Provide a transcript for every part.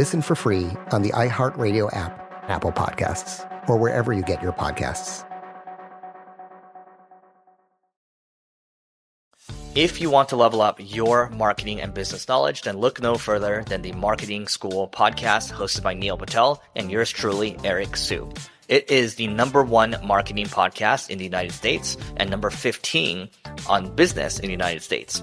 Listen for free on the iHeartRadio app, Apple Podcasts, or wherever you get your podcasts. If you want to level up your marketing and business knowledge, then look no further than the Marketing School podcast hosted by Neil Patel and yours truly, Eric Siu. It is the number one marketing podcast in the United States and number 15 on business in the United States.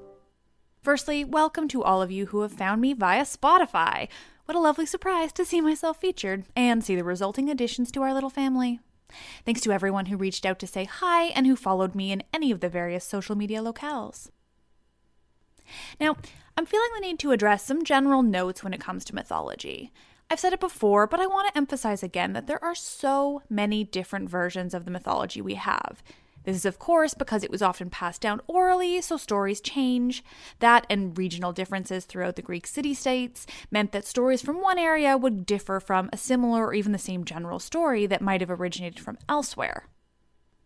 Firstly, welcome to all of you who have found me via Spotify. What a lovely surprise to see myself featured and see the resulting additions to our little family. Thanks to everyone who reached out to say hi and who followed me in any of the various social media locales. Now, I'm feeling the need to address some general notes when it comes to mythology. I've said it before, but I want to emphasize again that there are so many different versions of the mythology we have. This is, of course, because it was often passed down orally, so stories change. That and regional differences throughout the Greek city states meant that stories from one area would differ from a similar or even the same general story that might have originated from elsewhere.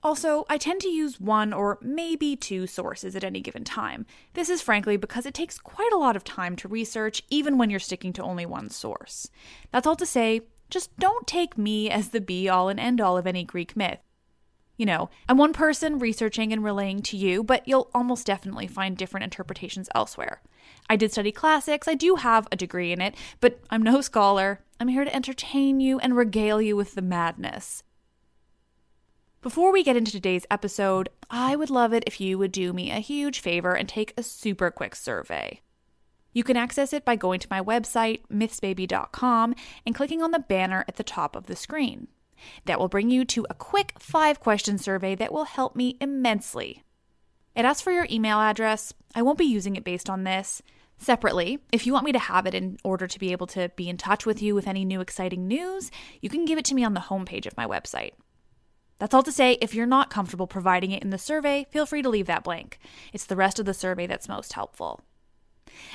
Also, I tend to use one or maybe two sources at any given time. This is frankly because it takes quite a lot of time to research, even when you're sticking to only one source. That's all to say, just don't take me as the be all and end all of any Greek myth. You know, I'm one person researching and relaying to you, but you'll almost definitely find different interpretations elsewhere. I did study classics, I do have a degree in it, but I'm no scholar. I'm here to entertain you and regale you with the madness. Before we get into today's episode, I would love it if you would do me a huge favor and take a super quick survey. You can access it by going to my website, mythsbaby.com, and clicking on the banner at the top of the screen. That will bring you to a quick five question survey that will help me immensely. It asks for your email address. I won't be using it based on this. Separately, if you want me to have it in order to be able to be in touch with you with any new exciting news, you can give it to me on the homepage of my website. That's all to say, if you're not comfortable providing it in the survey, feel free to leave that blank. It's the rest of the survey that's most helpful.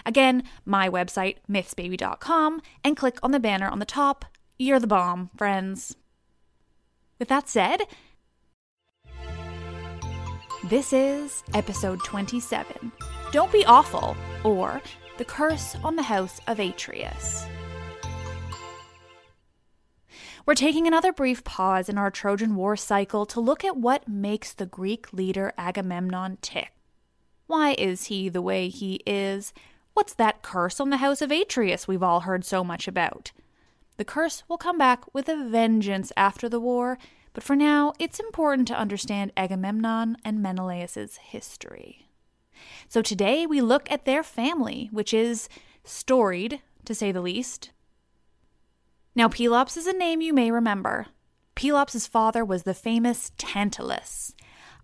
Again, my website, mythsbaby.com, and click on the banner on the top. You're the bomb, friends. With that said, this is episode 27 Don't Be Awful, or The Curse on the House of Atreus. We're taking another brief pause in our Trojan War cycle to look at what makes the Greek leader Agamemnon tick. Why is he the way he is? What's that curse on the house of Atreus we've all heard so much about? The curse will come back with a vengeance after the war, but for now, it's important to understand Agamemnon and Menelaus's history. So today we look at their family, which is storied, to say the least. Now, Pelops is a name you may remember. Pelops' father was the famous Tantalus.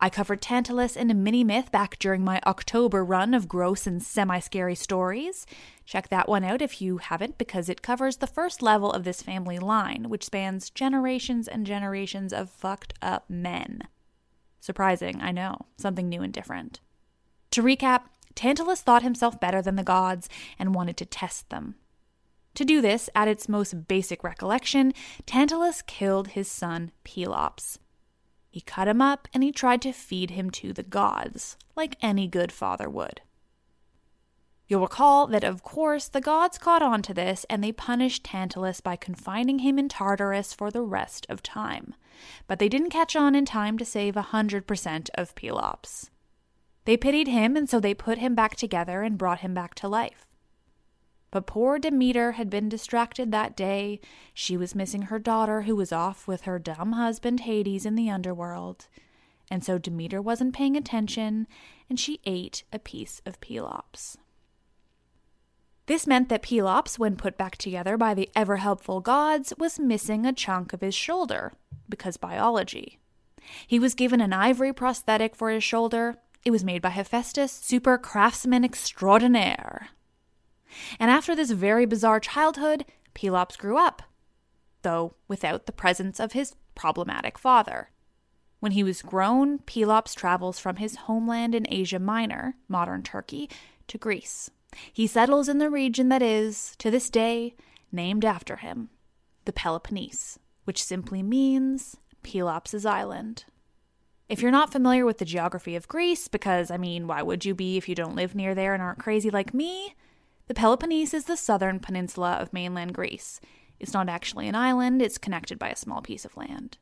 I covered Tantalus in a mini myth back during my October run of gross and semi scary stories. Check that one out if you haven't, because it covers the first level of this family line, which spans generations and generations of fucked up men. Surprising, I know, something new and different. To recap, Tantalus thought himself better than the gods and wanted to test them. To do this, at its most basic recollection, Tantalus killed his son Pelops. He cut him up and he tried to feed him to the gods, like any good father would. You'll recall that, of course, the gods caught on to this and they punished Tantalus by confining him in Tartarus for the rest of time. But they didn't catch on in time to save a 100% of Pelops. They pitied him and so they put him back together and brought him back to life. But poor Demeter had been distracted that day. She was missing her daughter, who was off with her dumb husband Hades in the underworld. And so Demeter wasn't paying attention, and she ate a piece of Pelops. This meant that Pelops, when put back together by the ever helpful gods, was missing a chunk of his shoulder, because biology. He was given an ivory prosthetic for his shoulder. It was made by Hephaestus, super craftsman extraordinaire. And after this very bizarre childhood, Pelops grew up, though without the presence of his problematic father. When he was grown, Pelops travels from his homeland in Asia Minor, modern Turkey, to Greece. He settles in the region that is, to this day, named after him, the Peloponnese, which simply means Pelops' island. If you're not familiar with the geography of Greece, because, I mean, why would you be if you don't live near there and aren't crazy like me? The Peloponnese is the southern peninsula of mainland Greece. It's not actually an island, it's connected by a small piece of land.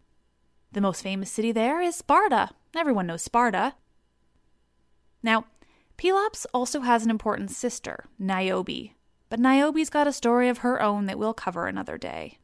The most famous city there is Sparta. Everyone knows Sparta. Now, Pelops also has an important sister, Niobe, but Niobe's got a story of her own that we'll cover another day.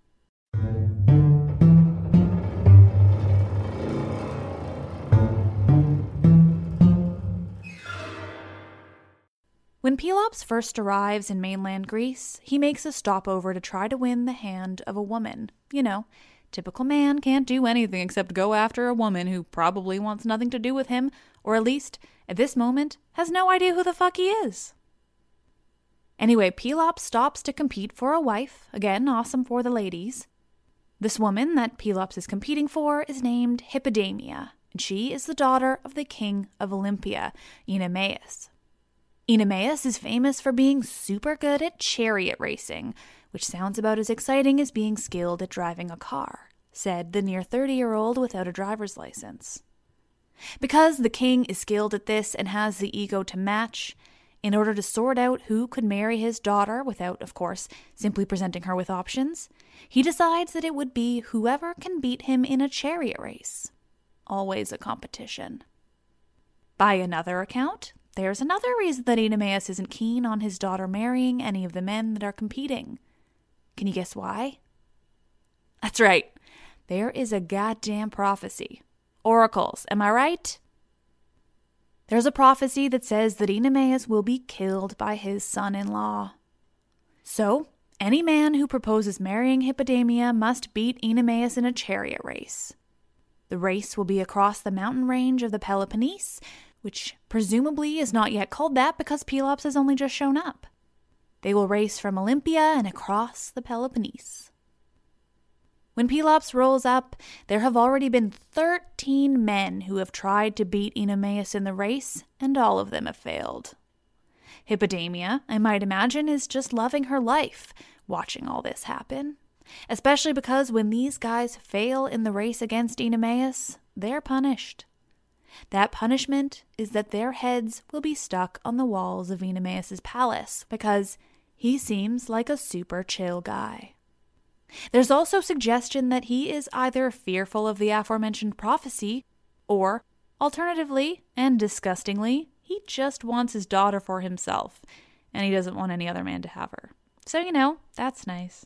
When Pelops first arrives in mainland Greece, he makes a stopover to try to win the hand of a woman. You know, typical man can't do anything except go after a woman who probably wants nothing to do with him, or at least, at this moment, has no idea who the fuck he is. Anyway, Pelops stops to compete for a wife. Again, awesome for the ladies. This woman that Pelops is competing for is named Hippodamia, and she is the daughter of the king of Olympia, Oenomaus. Oenomaus is famous for being super good at chariot racing, which sounds about as exciting as being skilled at driving a car, said the near 30 year old without a driver's license. Because the king is skilled at this and has the ego to match, in order to sort out who could marry his daughter without, of course, simply presenting her with options, he decides that it would be whoever can beat him in a chariot race. Always a competition. By another account, there's another reason that Oenomaus isn't keen on his daughter marrying any of the men that are competing. Can you guess why? That's right. There is a goddamn prophecy. Oracles, am I right? There's a prophecy that says that Oenomaus will be killed by his son in law. So, any man who proposes marrying Hippodamia must beat Oenomaus in a chariot race. The race will be across the mountain range of the Peloponnese, which presumably is not yet called that because Pelops has only just shown up. They will race from Olympia and across the Peloponnese. When Pelops rolls up, there have already been 13 men who have tried to beat Oenomaus in the race, and all of them have failed. Hippodamia, I might imagine, is just loving her life watching all this happen. Especially because when these guys fail in the race against Oenomaus, they're punished. That punishment is that their heads will be stuck on the walls of Oenomaus' palace because he seems like a super chill guy. There's also suggestion that he is either fearful of the aforementioned prophecy, or, alternatively and disgustingly, he just wants his daughter for himself, and he doesn't want any other man to have her. So, you know, that's nice.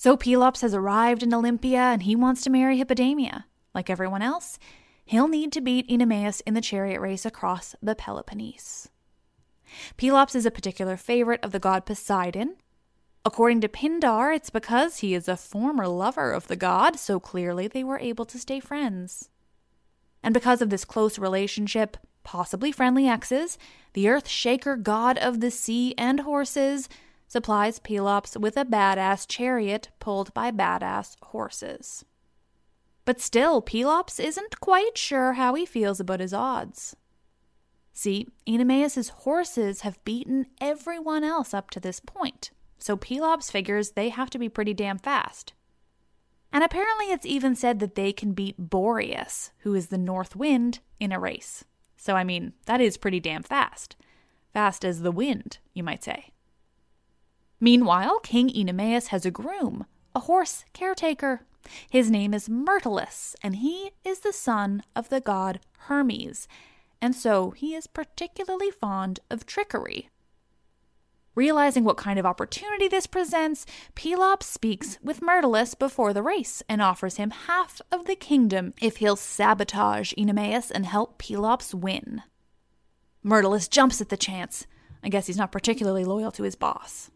So Pelops has arrived in Olympia and he wants to marry Hippodamia. Like everyone else, he'll need to beat Oenomaus in the chariot race across the Peloponnese. Pelops is a particular favorite of the god Poseidon. According to Pindar, it's because he is a former lover of the god, so clearly they were able to stay friends. And because of this close relationship, possibly friendly exes, the earth shaker god of the sea and horses supplies Pelops with a badass chariot pulled by badass horses. But still, Pelops isn't quite sure how he feels about his odds. See, Oenomaus' horses have beaten everyone else up to this point, so Pelops figures they have to be pretty damn fast. And apparently, it's even said that they can beat Boreas, who is the north wind, in a race. So, I mean, that is pretty damn fast. Fast as the wind, you might say. Meanwhile, King Oenomaus has a groom, a horse caretaker. His name is Myrtilus, and he is the son of the god Hermes, and so he is particularly fond of trickery. Realizing what kind of opportunity this presents, Pelops speaks with Myrtilus before the race and offers him half of the kingdom if he'll sabotage Oenomaus and help Pelops win. Myrtilus jumps at the chance. I guess he's not particularly loyal to his boss.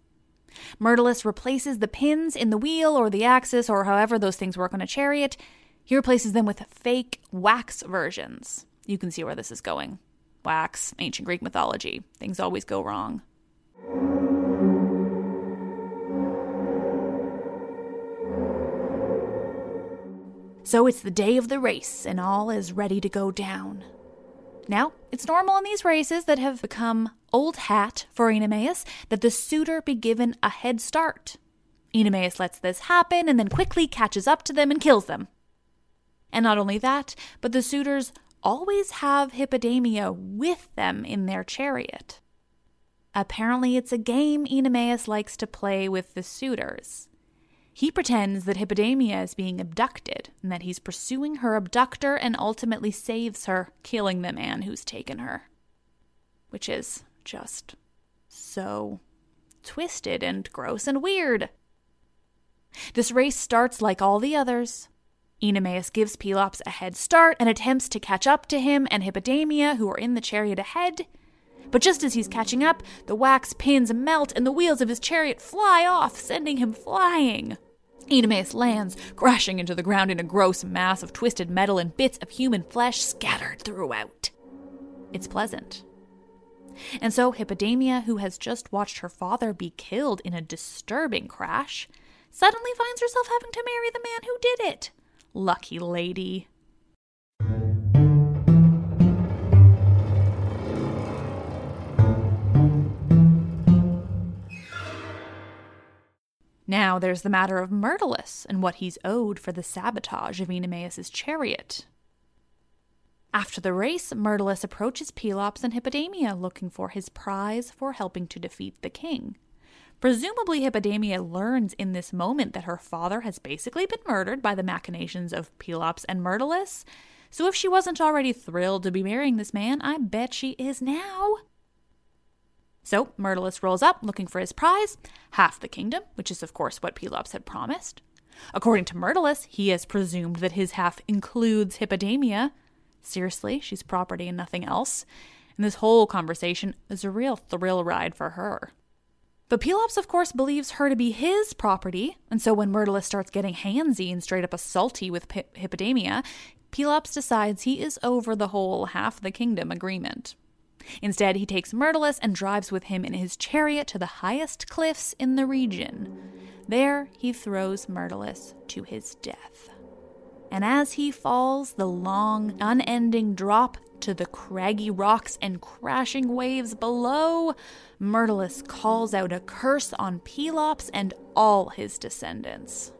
Myrtilus replaces the pins in the wheel or the axis or however those things work on a chariot. He replaces them with fake wax versions. You can see where this is going. Wax, ancient Greek mythology. Things always go wrong. So it's the day of the race, and all is ready to go down. Now, it's normal in these races that have become old hat for Oenomaus that the suitor be given a head start. Oenomaus lets this happen and then quickly catches up to them and kills them. And not only that, but the suitors always have Hippodamia with them in their chariot. Apparently, it's a game Oenomaus likes to play with the suitors. He pretends that Hippodamia is being abducted and that he's pursuing her abductor and ultimately saves her, killing the man who's taken her. Which is just so twisted and gross and weird. This race starts like all the others. Oenomaus gives Pelops a head start and attempts to catch up to him and Hippodamia, who are in the chariot ahead. But just as he's catching up, the wax pins melt and the wheels of his chariot fly off, sending him flying. Oenomaus lands, crashing into the ground in a gross mass of twisted metal and bits of human flesh scattered throughout. It's pleasant. And so Hippodamia, who has just watched her father be killed in a disturbing crash, suddenly finds herself having to marry the man who did it. Lucky lady. Now there's the matter of Myrtilus and what he's owed for the sabotage of Oenomaus' chariot. After the race, Myrtilus approaches Pelops and Hippodamia looking for his prize for helping to defeat the king. Presumably, Hippodamia learns in this moment that her father has basically been murdered by the machinations of Pelops and Myrtilus. So, if she wasn't already thrilled to be marrying this man, I bet she is now. So Myrtilus rolls up looking for his prize, half the kingdom, which is, of course, what Pelops had promised. According to Myrtilus, he has presumed that his half includes Hippodamia. Seriously, she's property and nothing else. And this whole conversation is a real thrill ride for her. But Pelops, of course, believes her to be his property, and so when Myrtilus starts getting handsy and straight up assaulty with Hippodamia, Pelops decides he is over the whole half the kingdom agreement. Instead, he takes Myrtilus and drives with him in his chariot to the highest cliffs in the region. There, he throws Myrtilus to his death. And as he falls, the long, unending drop to the craggy rocks and crashing waves below, Myrtilus calls out a curse on Pelops and all his descendants.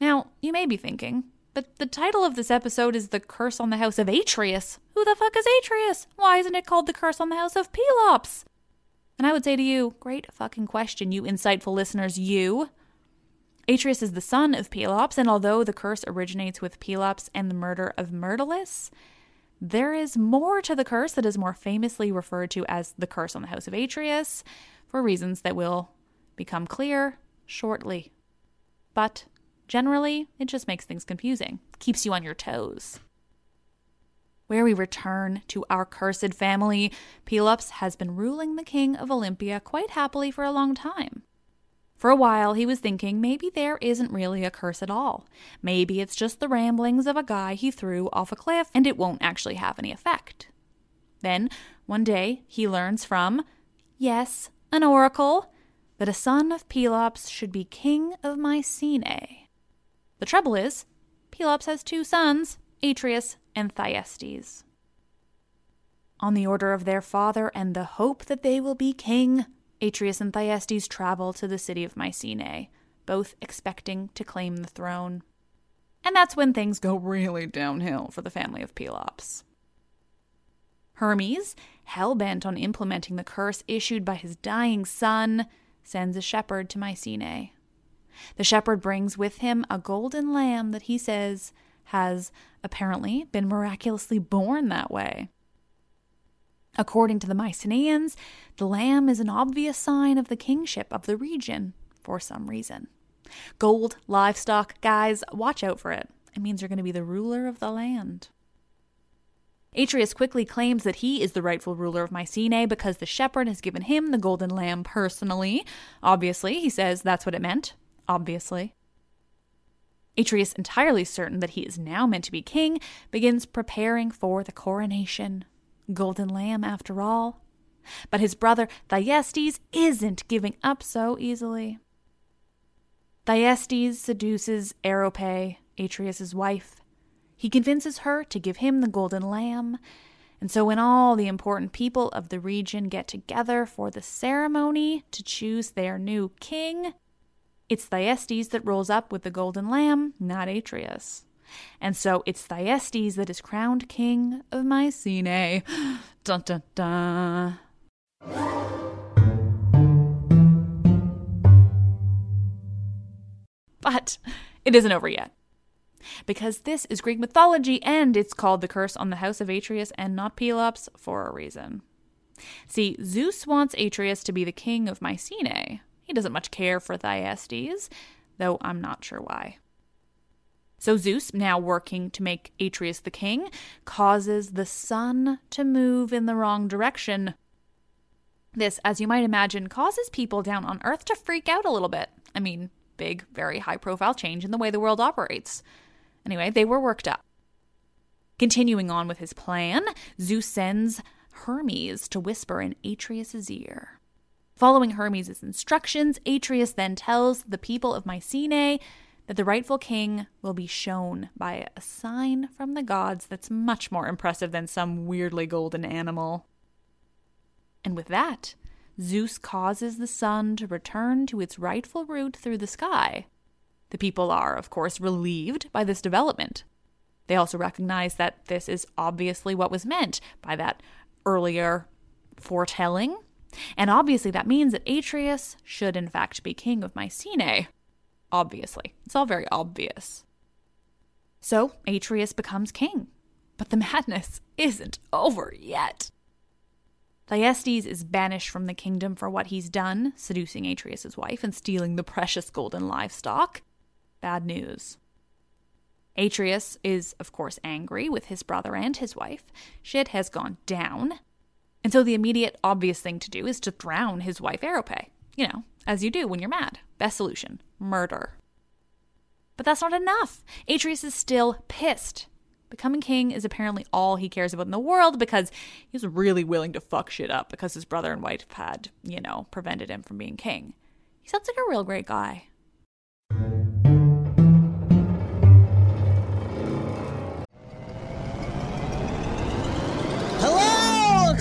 Now, you may be thinking, but the title of this episode is The Curse on the House of Atreus. Who the fuck is Atreus? Why isn't it called The Curse on the House of Pelops? And I would say to you, great fucking question, you insightful listeners, you. Atreus is the son of Pelops, and although the curse originates with Pelops and the murder of Myrtilus, there is more to the curse that is more famously referred to as the curse on the house of Atreus for reasons that will become clear shortly. But generally, it just makes things confusing, keeps you on your toes. Where we return to our cursed family, Pelops has been ruling the king of Olympia quite happily for a long time. For a while, he was thinking maybe there isn't really a curse at all. Maybe it's just the ramblings of a guy he threw off a cliff and it won't actually have any effect. Then, one day, he learns from, yes, an oracle, that a son of Pelops should be king of Mycenae. The trouble is, Pelops has two sons, Atreus and Thyestes. On the order of their father and the hope that they will be king, Atreus and Thyestes travel to the city of Mycenae, both expecting to claim the throne. And that's when things go really downhill for the family of Pelops. Hermes, hell bent on implementing the curse issued by his dying son, sends a shepherd to Mycenae. The shepherd brings with him a golden lamb that he says has apparently been miraculously born that way. According to the Mycenaeans, the lamb is an obvious sign of the kingship of the region for some reason. Gold, livestock, guys, watch out for it. It means you're going to be the ruler of the land. Atreus quickly claims that he is the rightful ruler of Mycenae because the shepherd has given him the golden lamb personally. Obviously, he says that's what it meant. Obviously. Atreus, entirely certain that he is now meant to be king, begins preparing for the coronation golden lamb after all. But his brother Thyestes isn't giving up so easily. Thyestes seduces Aerope, Atreus's wife. He convinces her to give him the golden lamb, and so when all the important people of the region get together for the ceremony to choose their new king, it's Thyestes that rolls up with the golden lamb, not Atreus. And so it's Thyestes that is crowned king of Mycenae. dun dun dun. But it isn't over yet. Because this is Greek mythology and it's called the curse on the house of Atreus and not Pelops for a reason. See, Zeus wants Atreus to be the king of Mycenae. He doesn't much care for Thyestes, though I'm not sure why. So Zeus, now working to make Atreus the king, causes the sun to move in the wrong direction. This, as you might imagine, causes people down on Earth to freak out a little bit. I mean, big, very high profile change in the way the world operates. Anyway, they were worked up. Continuing on with his plan, Zeus sends Hermes to whisper in Atreus' ear. Following Hermes' instructions, Atreus then tells the people of Mycenae that the rightful king will be shown by a sign from the gods that's much more impressive than some weirdly golden animal. And with that, Zeus causes the sun to return to its rightful route through the sky. The people are, of course, relieved by this development. They also recognize that this is obviously what was meant by that earlier foretelling. And obviously, that means that Atreus should, in fact, be king of Mycenae. Obviously. It's all very obvious. So Atreus becomes king. But the madness isn't over yet. Thyestes is banished from the kingdom for what he's done, seducing Atreus' wife and stealing the precious golden livestock. Bad news. Atreus is, of course, angry with his brother and his wife. Shit has gone down. And so the immediate obvious thing to do is to drown his wife Aerope. You know, as you do when you're mad. Best solution murder. But that's not enough. Atreus is still pissed Becoming king is apparently all he cares about in the world because he's really willing to fuck shit up because his brother and wife had, you know, prevented him from being king. He sounds like a real great guy.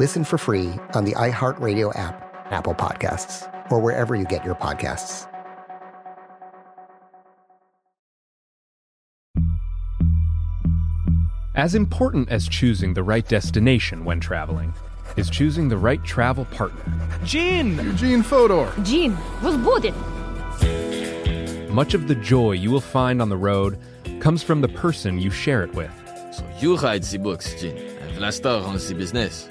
Listen for free on the iHeartRadio app, Apple Podcasts, or wherever you get your podcasts. As important as choosing the right destination when traveling is choosing the right travel partner. Gene! Eugene Fodor! Gene, was! Much of the joy you will find on the road comes from the person you share it with. So you write the books, Gene. I've on the business.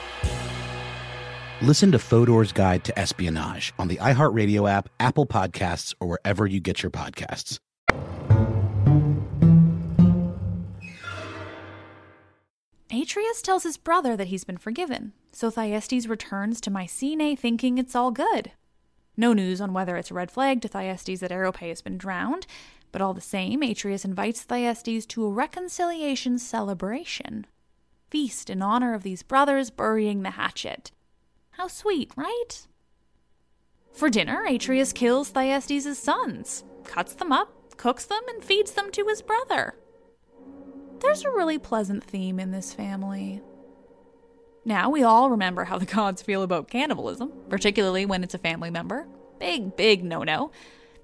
Listen to Fodor's Guide to Espionage on the iHeartRadio app, Apple Podcasts, or wherever you get your podcasts. Atreus tells his brother that he's been forgiven, so Thyestes returns to Mycenae thinking it's all good. No news on whether it's a red flag to Thyestes that Aerope has been drowned, but all the same, Atreus invites Thyestes to a reconciliation celebration. Feast in honor of these brothers burying the hatchet. How sweet, right? For dinner, Atreus kills Thyestes' sons, cuts them up, cooks them, and feeds them to his brother. There's a really pleasant theme in this family. Now, we all remember how the gods feel about cannibalism, particularly when it's a family member. Big, big no no.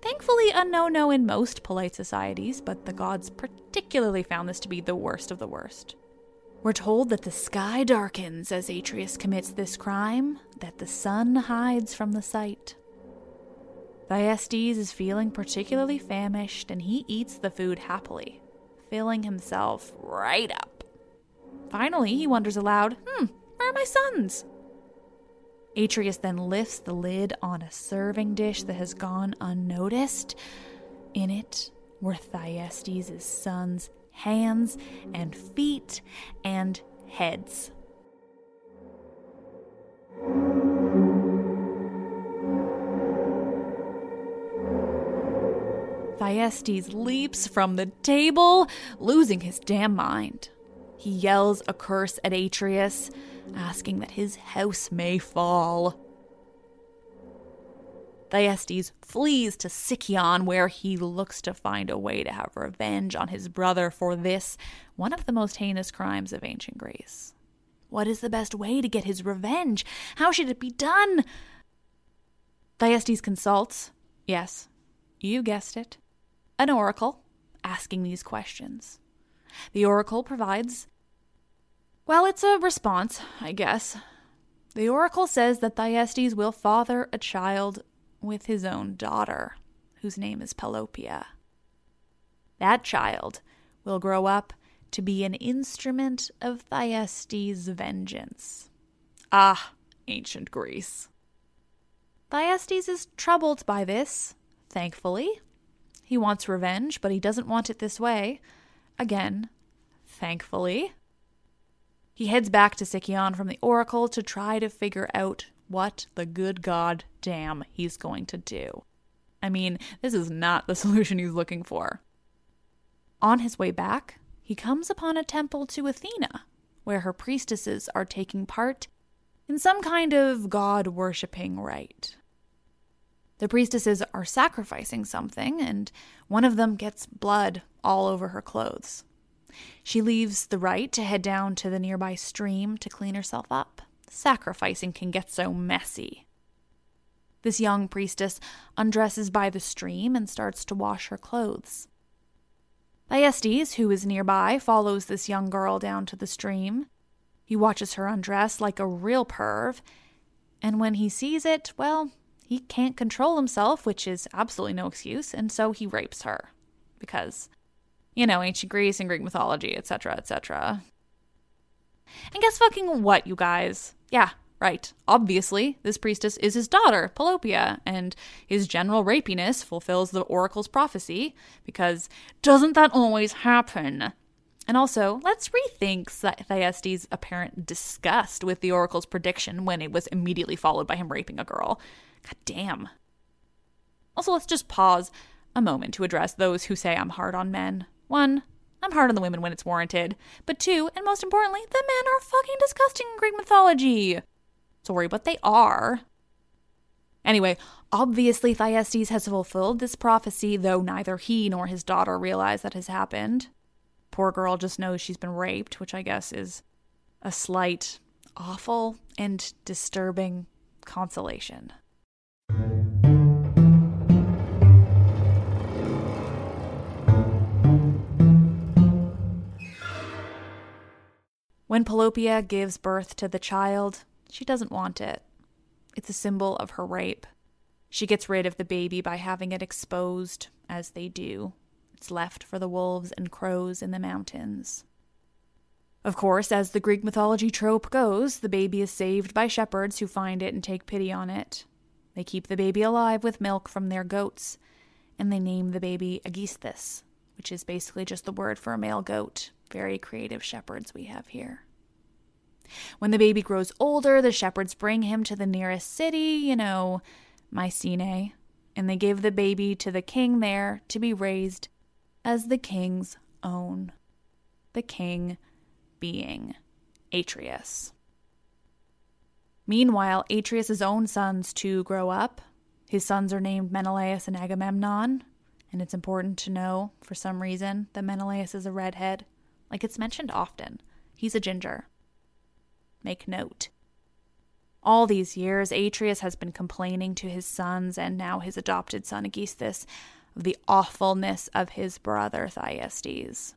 Thankfully, a no no in most polite societies, but the gods particularly found this to be the worst of the worst. We're told that the sky darkens as Atreus commits this crime, that the sun hides from the sight. Thyestes is feeling particularly famished, and he eats the food happily, filling himself right up. Finally, he wonders aloud, hmm, where are my sons? Atreus then lifts the lid on a serving dish that has gone unnoticed. In it were Thyestes' sons' hands and feet and heads. Thyestes leaps from the table, losing his damn mind. He yells a curse at Atreus, asking that his house may fall. Thyestes flees to Sicyon, where he looks to find a way to have revenge on his brother for this, one of the most heinous crimes of ancient Greece. What is the best way to get his revenge? How should it be done? Thyestes consults, yes, you guessed it, an oracle asking these questions. The oracle provides, well, it's a response, I guess. The oracle says that Thyestes will father a child with his own daughter, whose name is Pelopia. That child will grow up to be an instrument of Thyestes' vengeance. Ah, ancient Greece. Thyestes is troubled by this, thankfully. He wants revenge, but he doesn't want it this way. Again, thankfully. He heads back to Sicyon from the oracle to try to figure out what the good god damn he's going to do. I mean, this is not the solution he's looking for. On his way back, he comes upon a temple to Athena, where her priestesses are taking part in some kind of god worshipping rite. The priestesses are sacrificing something, and one of them gets blood all over her clothes. She leaves the rite to head down to the nearby stream to clean herself up. Sacrificing can get so messy. This young priestess undresses by the stream and starts to wash her clothes. Thyestes, who is nearby, follows this young girl down to the stream. He watches her undress like a real perv, and when he sees it, well, he can't control himself, which is absolutely no excuse, and so he rapes her. Because, you know, ancient Greece and Greek mythology, etc., etc. And guess fucking what, you guys? Yeah, right. Obviously, this priestess is his daughter, Pelopia, and his general rapiness fulfills the oracle's prophecy, because doesn't that always happen? And also, let's rethink Thyestes' apparent disgust with the oracle's prediction when it was immediately followed by him raping a girl. God damn. Also, let's just pause a moment to address those who say I'm hard on men. One, I'm hard on the women when it's warranted. But two, and most importantly, the men are fucking disgusting in Greek mythology. Sorry, but they are. Anyway, obviously Thyestes has fulfilled this prophecy, though neither he nor his daughter realize that has happened. Poor girl just knows she's been raped, which I guess is a slight, awful, and disturbing consolation. When Pelopia gives birth to the child, she doesn't want it. It's a symbol of her rape. She gets rid of the baby by having it exposed, as they do. It's left for the wolves and crows in the mountains. Of course, as the Greek mythology trope goes, the baby is saved by shepherds who find it and take pity on it. They keep the baby alive with milk from their goats, and they name the baby Aegisthus, which is basically just the word for a male goat. Very creative shepherds we have here. When the baby grows older, the shepherds bring him to the nearest city, you know, Mycenae, and they give the baby to the king there to be raised as the king's own. The king being Atreus. Meanwhile, Atreus' own sons too grow up. His sons are named Menelaus and Agamemnon, and it's important to know, for some reason, that Menelaus is a redhead. Like it's mentioned often. He's a ginger. Make note. All these years, Atreus has been complaining to his sons and now his adopted son Aegisthus of the awfulness of his brother Thyestes.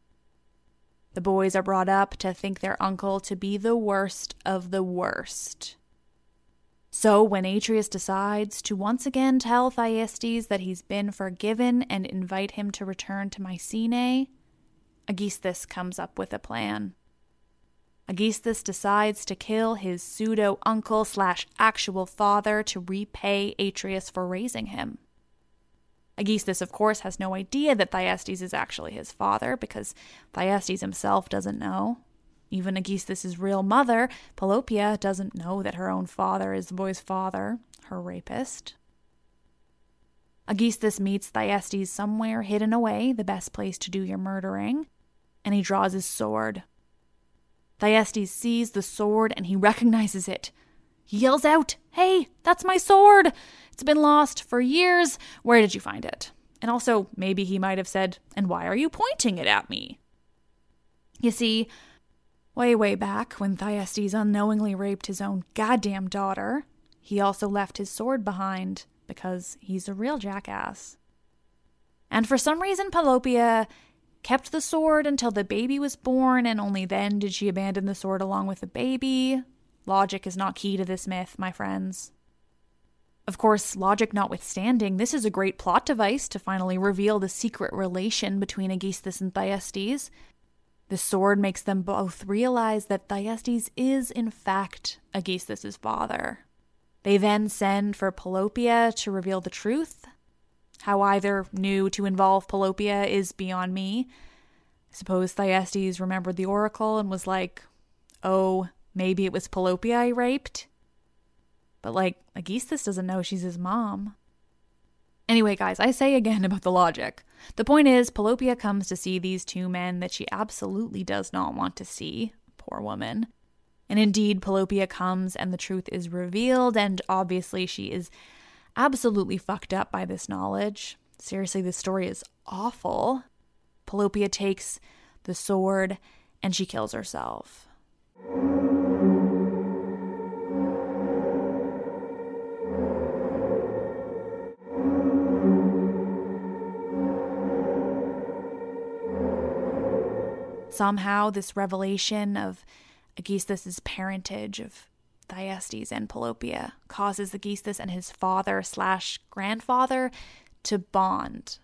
The boys are brought up to think their uncle to be the worst of the worst. So, when Atreus decides to once again tell Thyestes that he's been forgiven and invite him to return to Mycenae, Aegisthus comes up with a plan. Aegisthus decides to kill his pseudo uncle slash actual father to repay Atreus for raising him. Aegisthus, of course, has no idea that Thyestes is actually his father because Thyestes himself doesn't know. Even Aegisthus' real mother, Pelopia, doesn't know that her own father is the boy's father, her rapist. Aegisthus meets Thyestes somewhere hidden away, the best place to do your murdering, and he draws his sword. Thyestes sees the sword and he recognizes it. He yells out, Hey, that's my sword! It's been lost for years. Where did you find it? And also, maybe he might have said, And why are you pointing it at me? You see, way, way back when Thyestes unknowingly raped his own goddamn daughter, he also left his sword behind because he's a real jackass. And for some reason, Pelopia kept the sword until the baby was born, and only then did she abandon the sword along with the baby. Logic is not key to this myth, my friends. Of course, logic notwithstanding, this is a great plot device to finally reveal the secret relation between Aegisthus and Thyestes. The sword makes them both realize that Thyestes is, in fact, Aegisthus' father. They then send for Pelopia to reveal the truth, how either knew to involve Pelopia is beyond me. I suppose Thyestes remembered the oracle and was like, oh, maybe it was Pelopia I raped? But, like, Aegisthus doesn't know she's his mom. Anyway, guys, I say again about the logic. The point is, Pelopia comes to see these two men that she absolutely does not want to see. Poor woman. And indeed, Pelopia comes and the truth is revealed, and obviously she is absolutely fucked up by this knowledge. Seriously, this story is awful. Pelopia takes the sword and she kills herself. Somehow, this revelation of Aegisthus' parentage, of Thyestes and Pelopia causes Aegisthus and his father slash grandfather to bond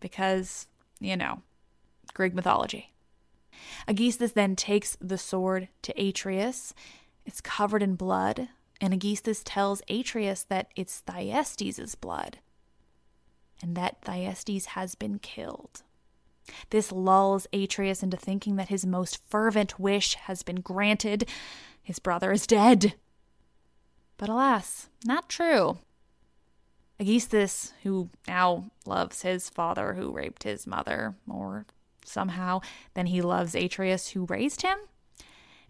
because, you know, Greek mythology. Aegisthus then takes the sword to Atreus. It's covered in blood, and Aegisthus tells Atreus that it's Thyestes' blood and that Thyestes has been killed. This lulls Atreus into thinking that his most fervent wish has been granted. His brother is dead. But alas, not true. Aegisthus, who now loves his father who raped his mother, or somehow then he loves Atreus who raised him,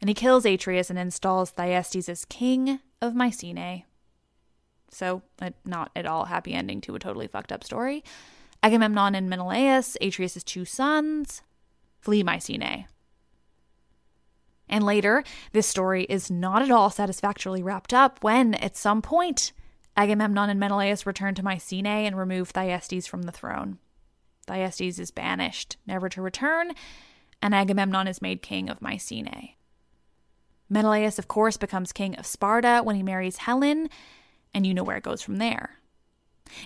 and he kills Atreus and installs Thyestes as king of Mycenae. So, a not at all happy ending to a totally fucked up story. Agamemnon and Menelaus, Atreus' two sons, flee Mycenae. And later, this story is not at all satisfactorily wrapped up when, at some point, Agamemnon and Menelaus return to Mycenae and remove Thyestes from the throne. Thyestes is banished, never to return, and Agamemnon is made king of Mycenae. Menelaus, of course, becomes king of Sparta when he marries Helen, and you know where it goes from there.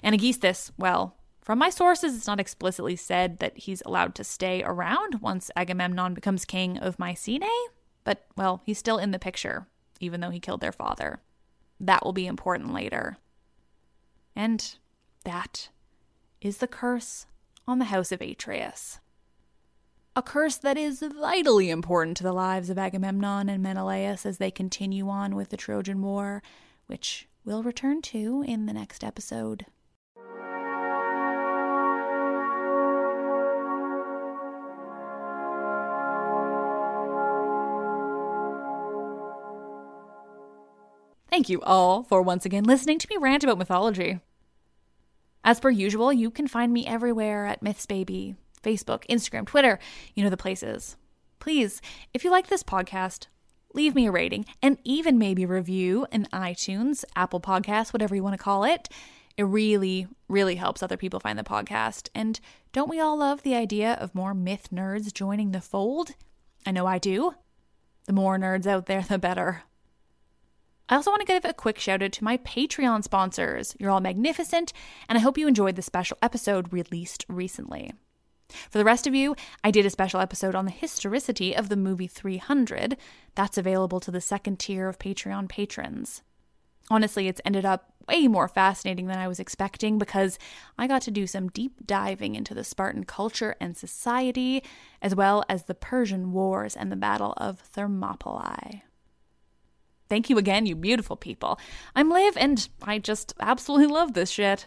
And Aegisthus, well, from my sources, it's not explicitly said that he's allowed to stay around once Agamemnon becomes king of Mycenae, but, well, he's still in the picture, even though he killed their father. That will be important later. And that is the curse on the house of Atreus. A curse that is vitally important to the lives of Agamemnon and Menelaus as they continue on with the Trojan War, which we'll return to in the next episode. Thank you all for once again listening to me rant about mythology. As per usual, you can find me everywhere at Myths Baby, Facebook, Instagram, Twitter, you know the places. Please, if you like this podcast, leave me a rating and even maybe review in iTunes, Apple Podcasts, whatever you want to call it. It really, really helps other people find the podcast. And don't we all love the idea of more myth nerds joining the fold? I know I do. The more nerds out there, the better. I also want to give a quick shout out to my Patreon sponsors. You're all magnificent, and I hope you enjoyed the special episode released recently. For the rest of you, I did a special episode on the historicity of the movie 300. That's available to the second tier of Patreon patrons. Honestly, it's ended up way more fascinating than I was expecting because I got to do some deep diving into the Spartan culture and society, as well as the Persian Wars and the Battle of Thermopylae. Thank you again, you beautiful people. I'm Liv, and I just absolutely love this shit.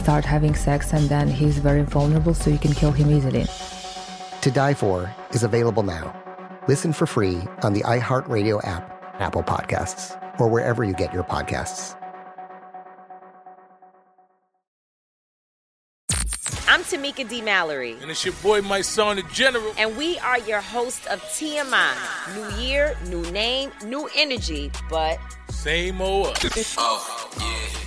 start having sex, and then he's very vulnerable, so you can kill him easily. To Die For is available now. Listen for free on the iHeartRadio app, Apple Podcasts, or wherever you get your podcasts. I'm Tamika D. Mallory. And it's your boy, Mysonne, the general. And we are your hosts of TMI. New year, new name, new energy, but Same old us. Oh,